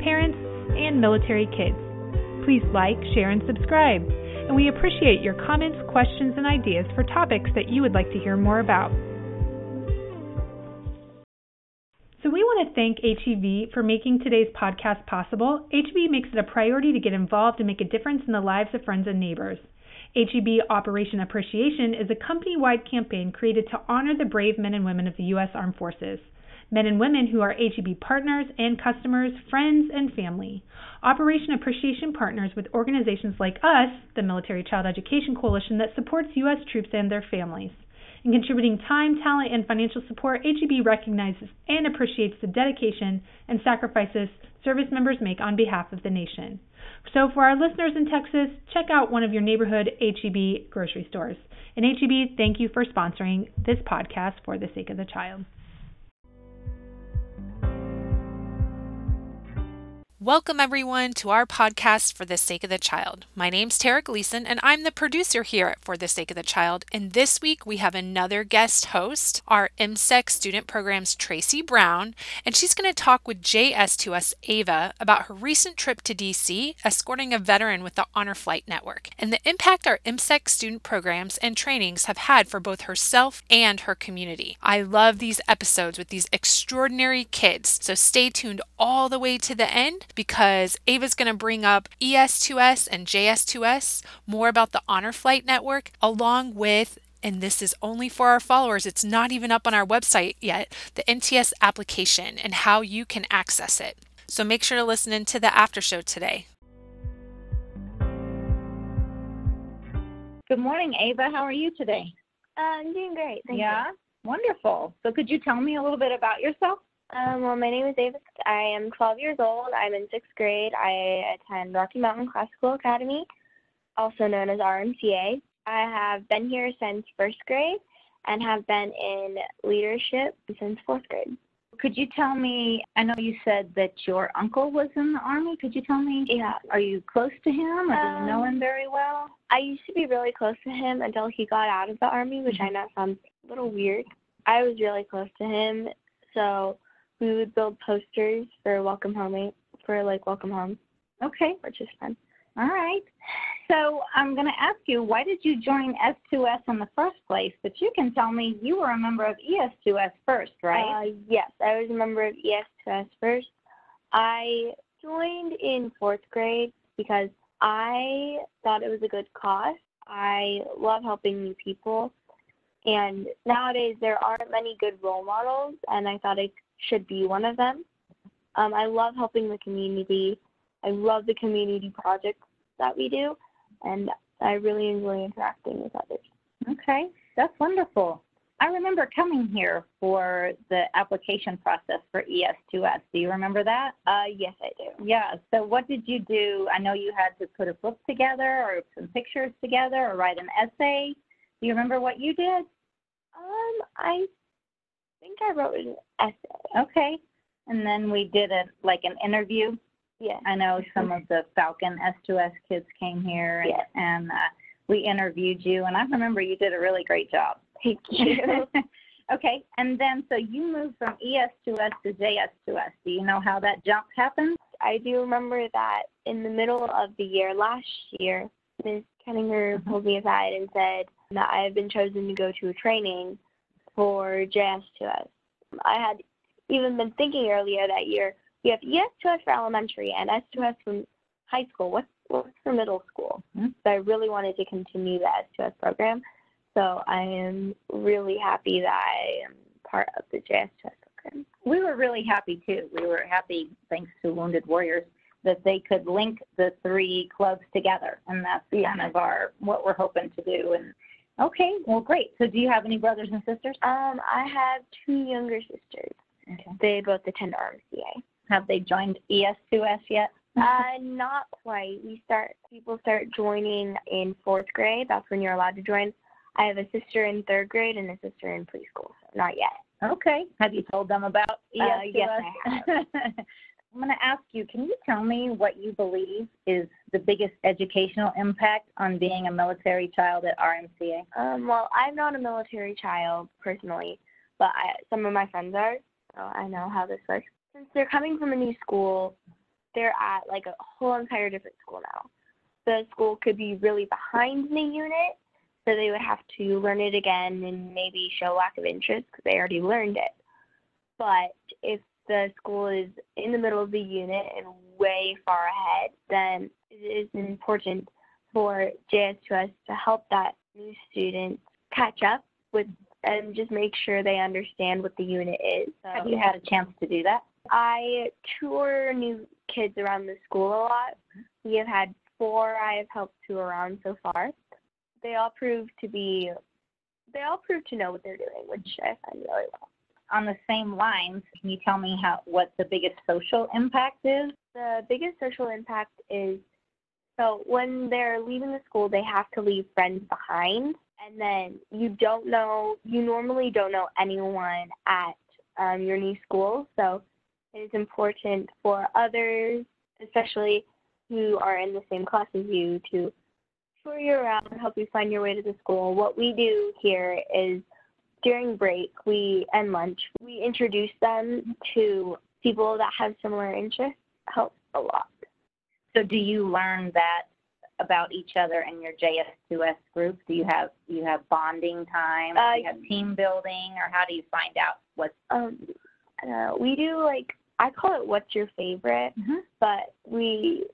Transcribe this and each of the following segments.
parents, and military kids. Please like, share, and subscribe and we appreciate your comments, questions, and ideas for topics that you would like to hear more about. So, we want to thank HEB for making today's podcast possible. HEB makes it a priority to get involved and make a difference in the lives of friends and neighbors. HEB Operation Appreciation is a company wide campaign created to honor the brave men and women of the U.S. Armed Forces men and women who are HEB partners and customers, friends, and family. Operation Appreciation partners with organizations like us, the Military Child Education Coalition, that supports U.S. troops and their families. In contributing time, talent, and financial support, HEB recognizes and appreciates the dedication and sacrifices service members make on behalf of the nation. So, for our listeners in Texas, check out one of your neighborhood HEB grocery stores. And HEB, thank you for sponsoring this podcast for the sake of the child. Welcome, everyone, to our podcast For the Sake of the Child. My name's Tara Gleason, and I'm the producer here at For the Sake of the Child. And this week, we have another guest host, our MCEC Student Programs Tracy Brown, and she's going to talk with JS2S Ava about her recent trip to DC, escorting a veteran with the Honor Flight Network, and the impact our MCEC student programs and trainings have had for both herself and her community. I love these episodes with these extraordinary kids, so stay tuned all the way to the end because Ava's going to bring up ES2S and JS2S, more about the Honor Flight Network, along with and this is only for our followers, it's not even up on our website yet, the NTS application and how you can access it. So make sure to listen into the after show today. Good morning, Ava. How are you today? Uh, I'm doing great. Thank yeah, you. wonderful. So, could you tell me a little bit about yourself? Um, well, my name is Ava. I am 12 years old. I'm in sixth grade. I attend Rocky Mountain Classical Academy, also known as RMCA. I have been here since first grade and have been in leadership since fourth grade. Could you tell me? I know you said that your uncle was in the army. Could you tell me? Yeah. Are you close to him, or do you know Um, him very well? I used to be really close to him until he got out of the army, which I know sounds a little weird. I was really close to him, so we would build posters for welcome home for like welcome home, Okay. which is fun. All right. So I'm going to ask you, why did you join S2S in the first place? But you can tell me you were a member of ES2S first, right? Uh, yes, I was a member of ES2S first. I joined in fourth grade because I thought it was a good cause. I love helping new people. And nowadays, there aren't many good role models, and I thought I should be one of them. Um, I love helping the community. I love the community projects that we do, and I really enjoy interacting with others. Okay, that's wonderful. I remember coming here for the application process for ES2S. Do you remember that? Uh, yes, I do. Yeah. So what did you do? I know you had to put a book together or some pictures together or write an essay. Do you remember what you did? Um, I think I wrote an essay. Okay. And then we did a like an interview. Yeah. I know some of the Falcon S2S kids came here and, Yes. and uh, we interviewed you and I remember you did a really great job. Thank you. okay, and then so you moved from ES2S to JS2S. Do you know how that jump happened? I do remember that in the middle of the year last year, Ms. Kettinger Mhm. pulled me aside and said that I had been chosen to go to a training for JS2S. I had even been thinking earlier that year we have ES2S for elementary and S2S for high school. What's, what's for middle school? Mhm. So I really wanted to continue the S2S program. So I am really happy that I am part of the JS2S program. We were really happy too. We were happy, thanks to Wounded Warriors, that they could link the three clubs together, and that's kind of our what we're hoping to do. And okay, well, great. So, do you have any brothers and sisters? Um, I have two younger sisters. Okay. They both attend RMCA. Have they joined ES2S yet? Uh, not quite. We start people start joining in fourth grade. That's when you're allowed to join. I have a sister in third grade and a sister in preschool. So not yet. Okay. Have you told them about Uh, yes, I have. I'm going to ask you, can you tell me what you believe is the biggest educational impact on being a military child at RMCA? Um, well, I'm not a military child personally, but I, some of my friends are, so I know how this works. Since they're coming from a new school, they're at like a whole entire different school now. The school could be really behind the unit, so they would have to learn it again and maybe show lack of interest because they already learned it. But if the school is in the middle of the unit and way far ahead, then it is important for JS2S to help that new student catch up with and just make sure they understand what the unit is. So Have you had a chance to do that? I tour new kids around the school a lot. We have had four I have helped tour around so far. They all prove to be they all prove to know what they're doing, which I find really well. On the same lines, can you tell me how what the biggest social impact is? The biggest social impact is so when they're leaving the school, they have to leave friends behind, and then you don't know, you normally don't know anyone at um, your new school. So it is important for others, especially who are in the same class as you, to tour you around, and help you find your way to the school. What we do here is during break we and lunch we introduce them to people that have similar interests helps a lot So do you learn that about each other in your JS2S group? Do you have you have bonding time? Uh, do you have team building, or how do you find out what's um uh, we do like i call it what's your favorite Mhm. but we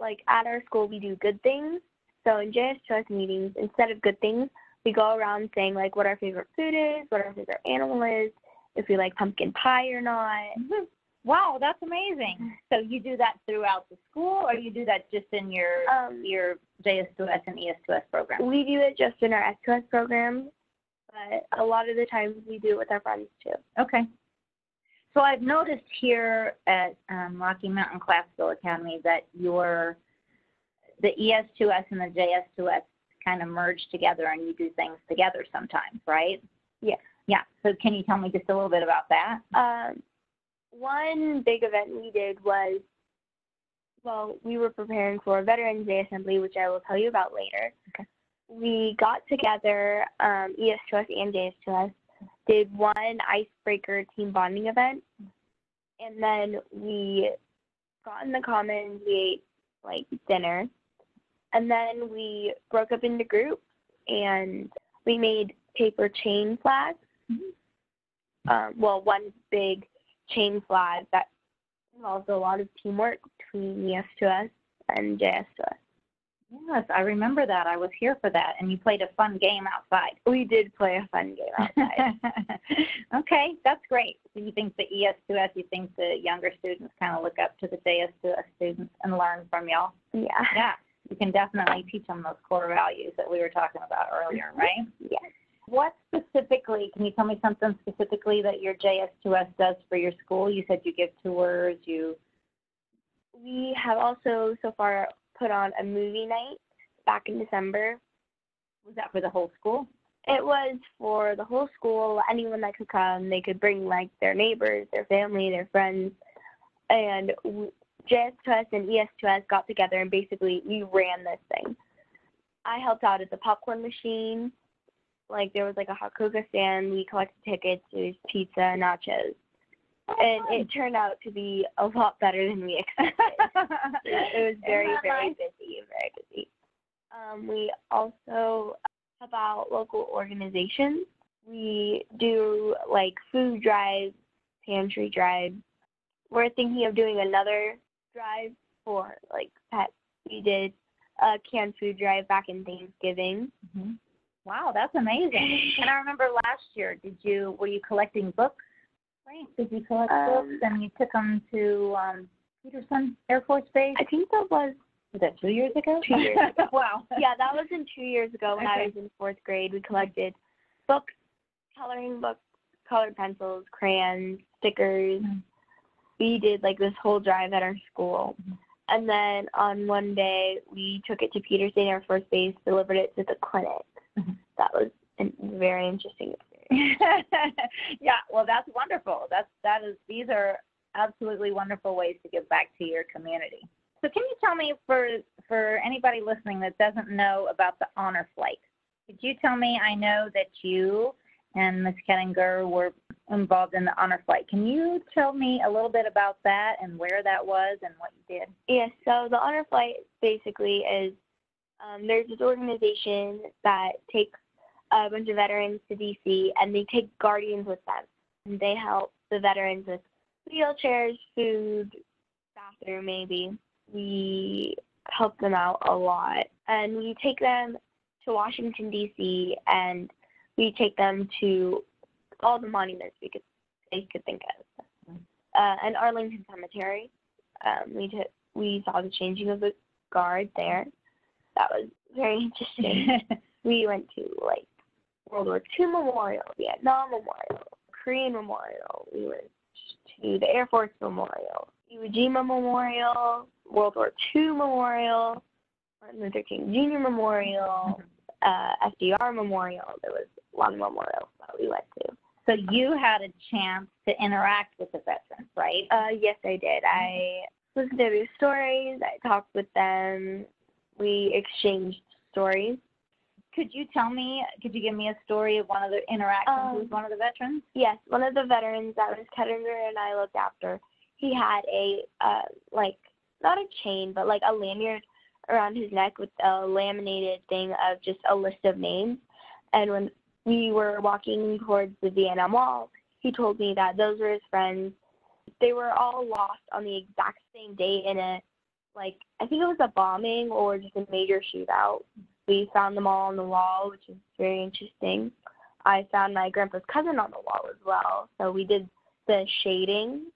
like at our school we do good things so in js2s meetings instead of good things we go around saying like what our favorite food is what our favorite animal is if we like pumpkin pie or not Wow, that's amazing. So you do that throughout the school, or you do that just in your um your JS2S and ES2S program? we do it just in our s2s program but a lot of the times we do it with our friends too Okay. So I've noticed here at um, Rocky Mountain Classical Academy that your the ES2S and the JS2S kind of merge together, and you do things together sometimes, right? Yeah. Yeah. So can you tell me just a little bit about that? Um, one big event we did was, well, we were preparing for Veterans Day Assembly, which I will tell you about later. Okay. We got together, um, ES2S and JS2S, did one icebreaker team bonding event, and then we got in the commons, we ate like dinner, and then we broke up into groups and we made paper chain flags. Um, well, one big chain flag that involves a lot of teamwork between ES2S and JS2S. Yes, I remember that. I was here for that, and you played a fun game outside. We did play a fun game outside. okay, that's great. So you think the ES2S, Do you think the younger students kind of look up to the JS2S students and learn from y'all? yeah. Yeah, you can definitely teach them those core values that we were talking about earlier, mm-hmm. right? Yes. What specifically, can you tell me something specifically that your JS2S does for your school? You said you give tours, you, We have also so far put on a movie night back in December. was that for the whole school? It was for the whole school, anyone that could come. They could bring like their neighbors, their family, their friends, and w- JS2S and ES2S got together and basically we ran this thing. I helped out at the popcorn machine. Like there was like a hot cocoa stand. We collected tickets. It was pizza, nachos, and it turned out to be a lot better than we expected. it was very, very busy, very busy. Um, we also help out local organizations. We do like food drives, pantry drives. We're thinking of doing another drive for like pets. We did a canned food drive back in Thanksgiving. hmm Wow, that's amazing. And I remember last year, did you, were you collecting books? Right, did you collect Um, books and you took them to um, Peterson Air Force Base? I think that was Was that two years ago? Two years ago. wow. yeah, that was in two years ago when I was in fourth grade. We collected books, coloring books, colored pencils, crayons, stickers. Mhm. We did like this whole drive at our school. and then on one day we took it to Peterson Air Force Base, delivered it to the clinic. Mhm. That was a very interesting experience. yeah, well, that's wonderful. That's that is these are absolutely wonderful ways to give back to your community. So, can you tell me for for anybody listening that doesn't know about the honor flight? Could you tell me? I know that you and Ms. Kettinger were involved in the honor flight. Can you tell me a little bit about that and where that was and what you did? Yeah, so the honor flight basically is um, there's this organization that takes a bunch of veterans to DC and they take guardians with them. And they help the veterans with wheelchairs, food, bathroom, maybe. We help them out a lot. And we take them to Washington, D.C., and we take them to all the monuments we could, they could think of. Uh, and Arlington Cemetery. Um, we, took we saw the changing of the guard there. That was very interesting. we went to like World War II Memorial, Vietnam Memorial, Korean Memorial. We went to the Air Force Memorial, Iwo Jima Memorial, World War II Memorial, Martin Luther King Jr. Memorial, uh, FDR Memorial. There was a lot of memorials that we went to. So you had a chance to interact with the veterans, right? Uh, yes, I did. I listened to their stories. I talked with them. We exchanged stories. Could you tell me? Could you give me a story of one of the interactions Um, with one of the veterans? Yes, one of the veterans that was Kettinger and I looked after, he had a uh, like not a chain, but like a lanyard around his neck with a laminated thing of just a list of names. And when we were walking towards the Vietnam Wall, he told me that those were his friends. They were all lost on the exact same day in a like I think it was a bombing or just a major shootout. We found them all on the wall, which is very interesting. I found my grandpa's cousin on the wall as well. So we did the shading,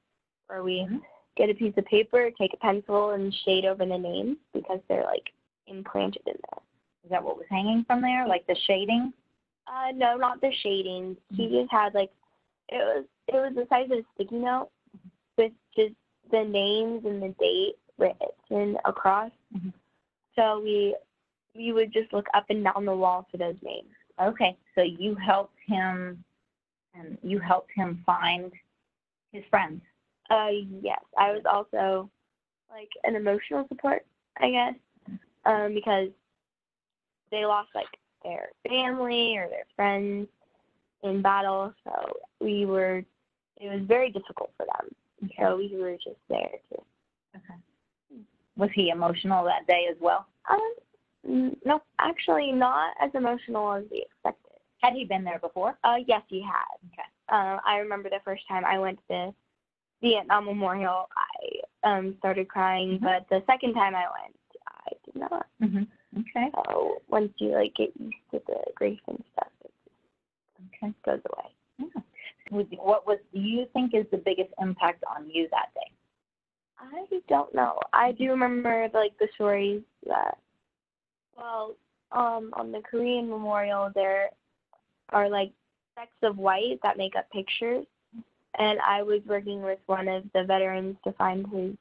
where we Mhm. get a piece of paper, take a pencil, and shade over the names because they're like implanted in there. Is that what was hanging from there, like the shading? Uh, no, not the shading. He just had like it was it was the size of a sticky note with just the names and the date written across. Mhm. So we we would just look up and down the wall for those names. Okay, so you helped him, and you helped him find his friends. Uh, yes, I was also like an emotional support, I guess, um, because they lost like their family or their friends in battle, so we were. It was very difficult for them, so we were just there too. Okay. Was he emotional that day as well? Um, no, actually, not as emotional as we expected. Had he been there before? Uh, yes, he had. Okay. Uh, I remember the first time I went to the Vietnam Memorial, I um started crying, Mhm. but the second time I went, I did not. Mm-hmm. Okay. So once you like get used to the grief and stuff, it Okay. goes away. Yeah. What was? Do you think is the biggest impact on you that day? I don't know. I do remember like the stories that, well, um, on the Korean Memorial there are like specks of white that make up pictures, and I was working with one of the veterans to find his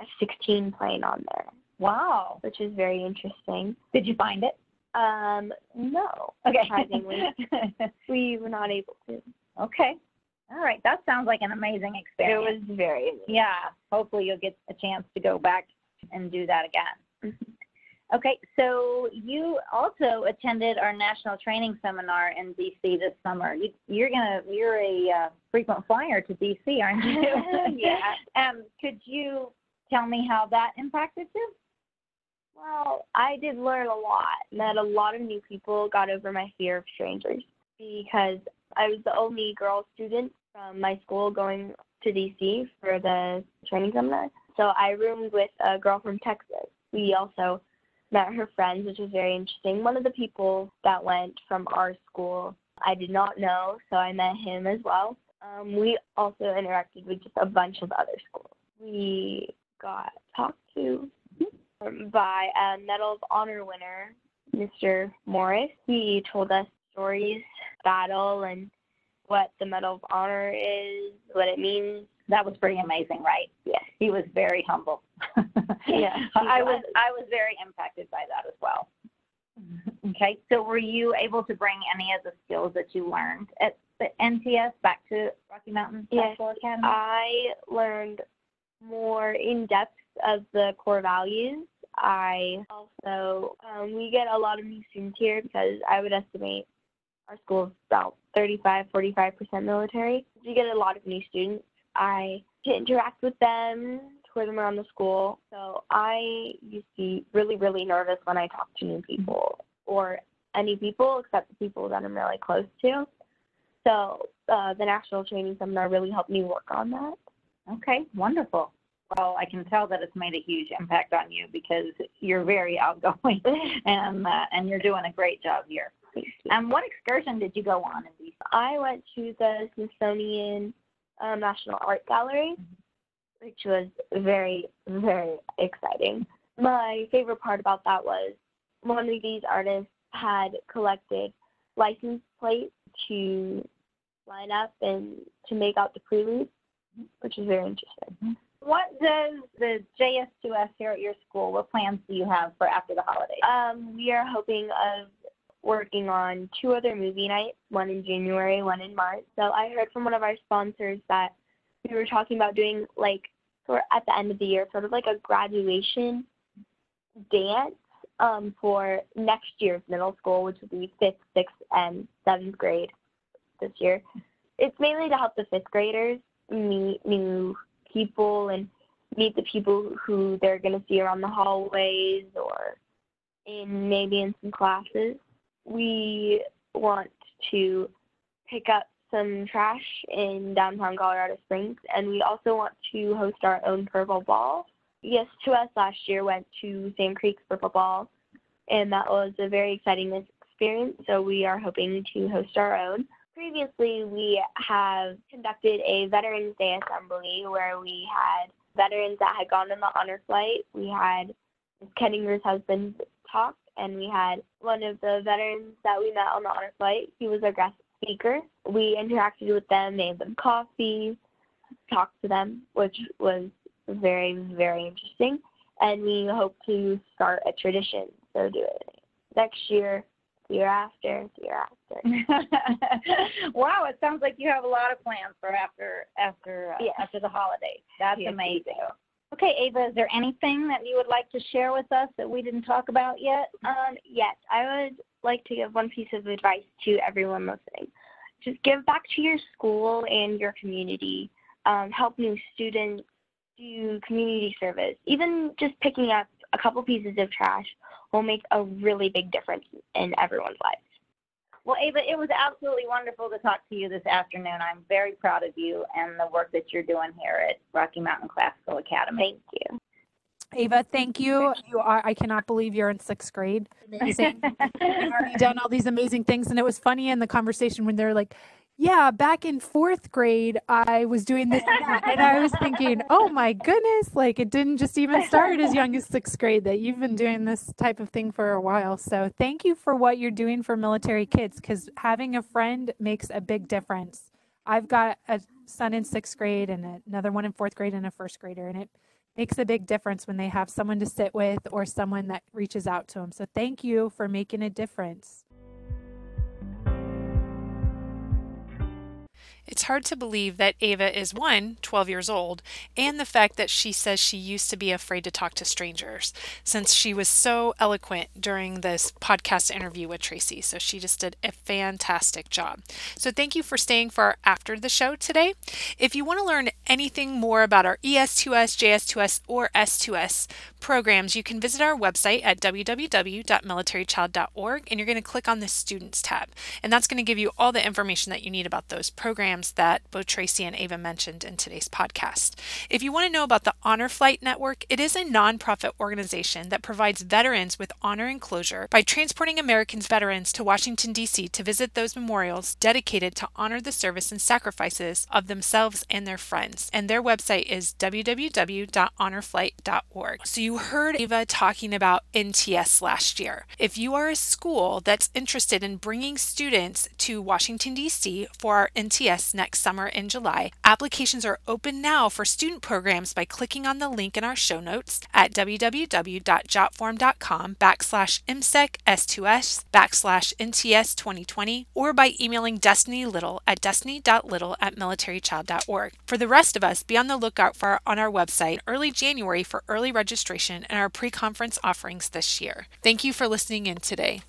F-16 plane on there, Wow. which is very interesting. Did you find it? Um, no, Okay. surprisingly, we were not able to. okay. All right. That sounds like an amazing experience. It was very amazing. Yeah. Hopefully you'll get a chance to go back and do that again. Mhm. Okay, so you also attended our national training seminar in DC this summer. You, you're gonna you're a uh, frequent flyer to DC, aren't you? Yeah. Um, could you tell me how that impacted you? Well, I did learn a lot. Met a lot of new people, got over my fear of strangers because I was the only girl student from my school going to DC for the training seminar. So I roomed with a girl from Texas. We also met her friends, which was very interesting. One of the people that went from our school I did not know, so I met him as well. Um, we also interacted with just a bunch of other schools. We got talked to Um, by a Medal of Honor winner, Mr. Morris. He told us stories, battle, and what the Medal of Honor is, what it means. That was pretty amazing, right? Yes. He was very humble. Yeah, I was. I was very impacted by that as well. Okay, so were you able to bring any of the skills that you learned at the NTS back to Rocky Mountain Yes, Classical Academy? I learned more in depth of the core values. I also, um, we get a lot of new students here because I would estimate our school is about 35, 45% military. We get a lot of new students. I to interact with them, tour them around the school. So I used to be really, really nervous when I talk to new people or any people except the people that I'm really close to. So uh, the National Training Seminar really helped me work on that. Okay, wonderful. Well, I can tell that it's made a huge impact on you because you're very outgoing and uh, and you're doing a great job here. And what excursion did you go on in DC? I went to the Smithsonian um, National Art Gallery, which was very, very exciting. My favorite part about that was one of these artists had collected license plates to line up and to make out the prelude, which is very interesting. What does the JS2S here at your school? What plans do you have for after the holidays? Um, we are hoping of working on two other movie nights, one in January, one in March. So I heard from one of our sponsors that we were talking about doing like sort at the end of the year, sort of like a graduation dance um, for next year's middle school, which will be fifth, sixth, and seventh grade this year. It's mainly to help the fifth graders meet new people and meet the people who they're going to see around the hallways or in maybe in some classes. We want to pick up some trash in downtown Colorado Springs, and we also want to host our own purple ball. Yes, to us last year went to Sand Creek Purple Ball, and that was a very exciting experience. So we are hoping to host our own. Previously, we have conducted a Veterans Day assembly where we had veterans that had gone on the honor flight. We had Ms. Kettinger's husband talk, and we had one of the veterans that we met on the honor flight. He was our guest speaker. We interacted with them, made them coffee, talked to them, which was very, very interesting. And we hope to start a tradition. So do it next year, year after, year after. wow, it sounds like you have a lot of plans for after after uh, Yes. after the holidays. That's Yes, amazing. Okay, Ava, is there anything that you would like to share with us that we didn't talk about yet? Um, yes, I would like to give one piece of advice to everyone listening. Just give back to your school and your community. Um, help new students do community service. Even just picking up a couple pieces of trash will make a really big difference in everyone's lives. Well, Ava, it was absolutely wonderful to talk to you this afternoon. I'm very proud of you and the work that you're doing here at Rocky Mountain Classical Academy. Thank you. Ava, thank you. You are I cannot believe you're in sixth grade. Amazing. You've already done all these amazing things. And it was funny in the conversation when they're like, Yeah, back in fourth grade, I was doing this and that. And I was thinking, Oh my goodness, like it didn't just even start as young as sixth grade, that you've been doing this type of thing for a while. So thank you for what you're doing for military kids because having a friend makes a big difference. I've got a son in sixth grade and another one in fourth grade and a first grader, and it makes a big difference when they have someone to sit with or someone that reaches out to them. So thank you for making a difference. It's hard to believe that Ava is one, 12 years old, and the fact that she says she used to be afraid to talk to strangers since she was so eloquent during this podcast interview with Tracy. So she just did a fantastic job. So thank you for staying for our after the show today. If you want to learn anything more about our E ES2S, JS2S, or S2S programs, you can visit our website at www.militarychild.org and you're going to click on the Students tab. And that's going to give you all the information that you need about those programs programs that both Tracy and Ava mentioned in today's podcast. If you want to know about the Honor Flight Network, it is a nonprofit organization that provides veterans with honor and closure by transporting Americans veterans to Washington, D.C. to visit those memorials dedicated to honor the service and sacrifices of themselves and their friends. And their website is www.honorflight.org. So you heard Ava talking about NTS last year. If you are a school that's interested in bringing students to Washington, D.C. for our NTS next summer in July, applications are open now for student programs by clicking on the link in our show notes at www.jotform.com backslash MCEC S2S backslash NTS 2020 or by emailing Destiny Little at destiny.little at militarychild.org. For the rest of us, be on the lookout for our, on our website early January for early registration and our pre-conference offerings this year. Thank you for listening in today.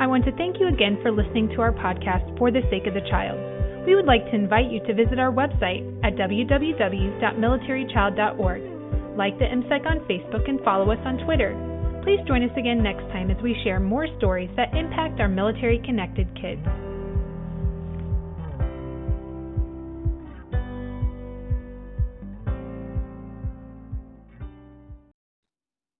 I want to thank you again for listening to our podcast for the sake of the child. We would like to invite you to visit our website at www.militarychild.org. Like the MCEC on Facebook and follow us on Twitter. Please join us again next time as we share more stories that impact our military connected kids.